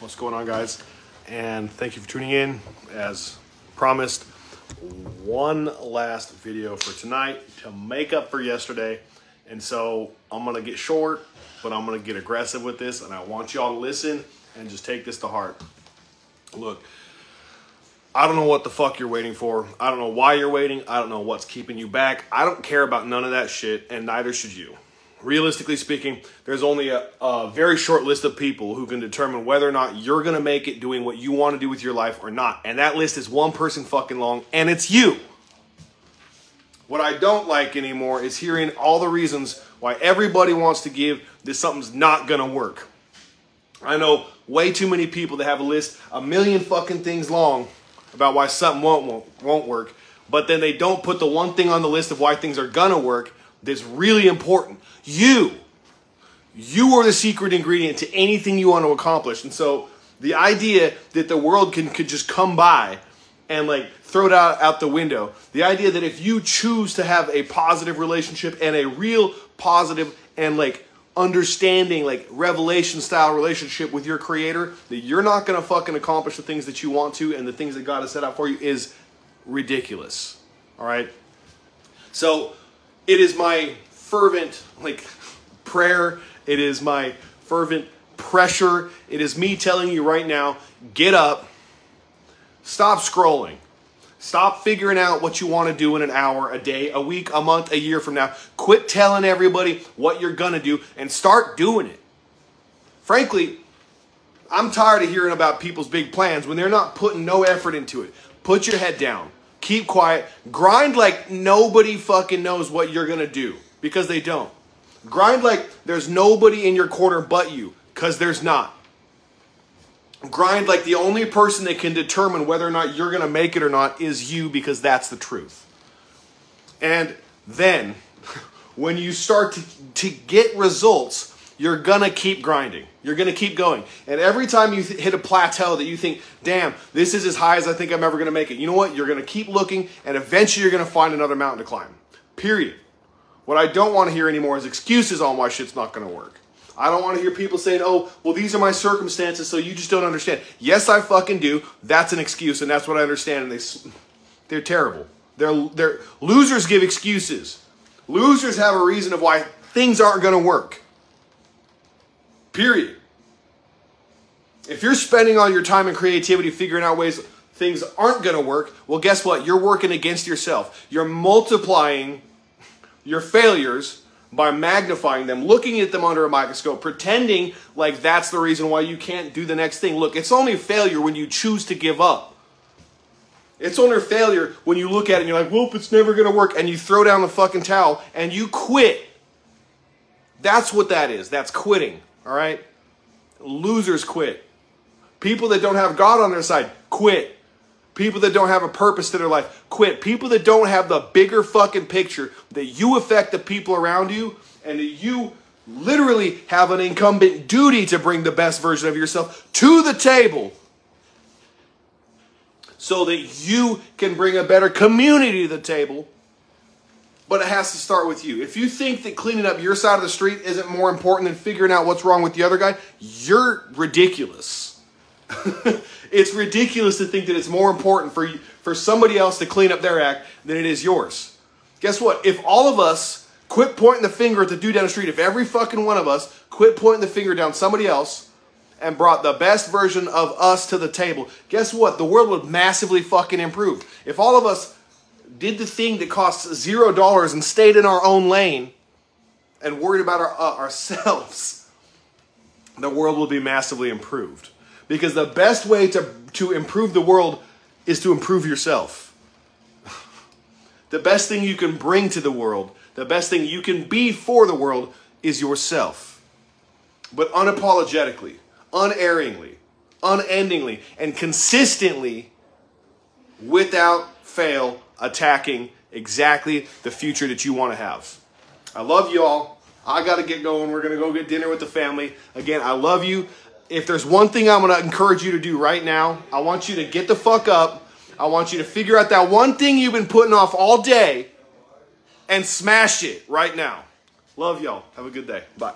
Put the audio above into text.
What's going on, guys? And thank you for tuning in. As promised, one last video for tonight to make up for yesterday. And so I'm gonna get short, but I'm gonna get aggressive with this, and I want y'all to listen and just take this to heart. Look, I don't know what the fuck you're waiting for. I don't know why you're waiting. I don't know what's keeping you back. I don't care about none of that shit, and neither should you. Realistically speaking, there's only a, a very short list of people who can determine whether or not you're gonna make it doing what you wanna do with your life or not. And that list is one person fucking long, and it's you. What I don't like anymore is hearing all the reasons why everybody wants to give that something's not gonna work. I know way too many people that have a list a million fucking things long about why something won't, won't won't work, but then they don't put the one thing on the list of why things are gonna work that's really important. You, you are the secret ingredient to anything you want to accomplish, and so the idea that the world can could just come by and like throw it out, out the window. The idea that if you choose to have a positive relationship and a real positive and like understanding, like revelation style relationship with your creator, that you're not gonna fucking accomplish the things that you want to and the things that God has set out for you is ridiculous. All right. So it is my fervent like prayer. It is my fervent pressure. It is me telling you right now, get up Stop scrolling. Stop figuring out what you want to do in an hour, a day, a week, a month, a year from now. Quit telling everybody what you're going to do and start doing it. Frankly, I'm tired of hearing about people's big plans when they're not putting no effort into it. Put your head down. Keep quiet. Grind like nobody fucking knows what you're to do because they don't. Grind like there's nobody in your corner but you because there's not grind like the only person that can determine whether or not you're to make it or not is you because that's the truth. And then when you start to, to get results, you're to keep grinding. You're to keep going. And every time you th- hit a plateau that you think, damn, this is as high as I think I'm ever to make it, you know what? You're to keep looking and eventually you're to find another mountain to climb. Period. What I don't want to hear anymore is excuses on why shit's not to work. I don't want to hear people saying, oh, well, these are my circumstances, so you just don't understand. Yes, I fucking do. That's an excuse, and that's what I understand. And they, they're terrible. They're, they're losers give excuses. Losers have a reason of why things aren't to work. Period. If you're spending all your time and creativity figuring out ways things aren't going to work, well, guess what? You're working against yourself. You're multiplying your failures by magnifying them, looking at them under a microscope, pretending like that's the reason why you can't do the next thing. Look, it's only failure when you choose to give up. It's only failure when you look at it and you're like, well, it's never going to work, and you throw down the fucking towel and you quit. That's what that is. That's quitting, all right? Losers quit. People that don't have God on their side quit. People that don't have a purpose to their life, quit. People that don't have the bigger fucking picture that you affect the people around you and that you literally have an incumbent duty to bring the best version of yourself to the table so that you can bring a better community to the table. But it has to start with you. If you think that cleaning up your side of the street isn't more important than figuring out what's wrong with the other guy, you're ridiculous. it's ridiculous to think that it's more important for you, for somebody else to clean up their act than it is yours. Guess what? If all of us quit pointing the finger at the dude down the street, if every fucking one of us quit pointing the finger down somebody else and brought the best version of us to the table, guess what? The world would massively fucking improve. If all of us did the thing that costs zero dollars and stayed in our own lane and worried about our, uh, ourselves, the world will be massively improved. Because the best way to, to improve the world is to improve yourself. the best thing you can bring to the world, the best thing you can be for the world is yourself. But unapologetically, unerringly, unendingly, and consistently, without fail, attacking exactly the future that you want to have. I love you all. I got to get going. We're going to go get dinner with the family. Again, I love you if there's one thing I'm going to encourage you to do right now, I want you to get the fuck up. I want you to figure out that one thing you've been putting off all day and smash it right now. Love y'all. Have a good day. Bye.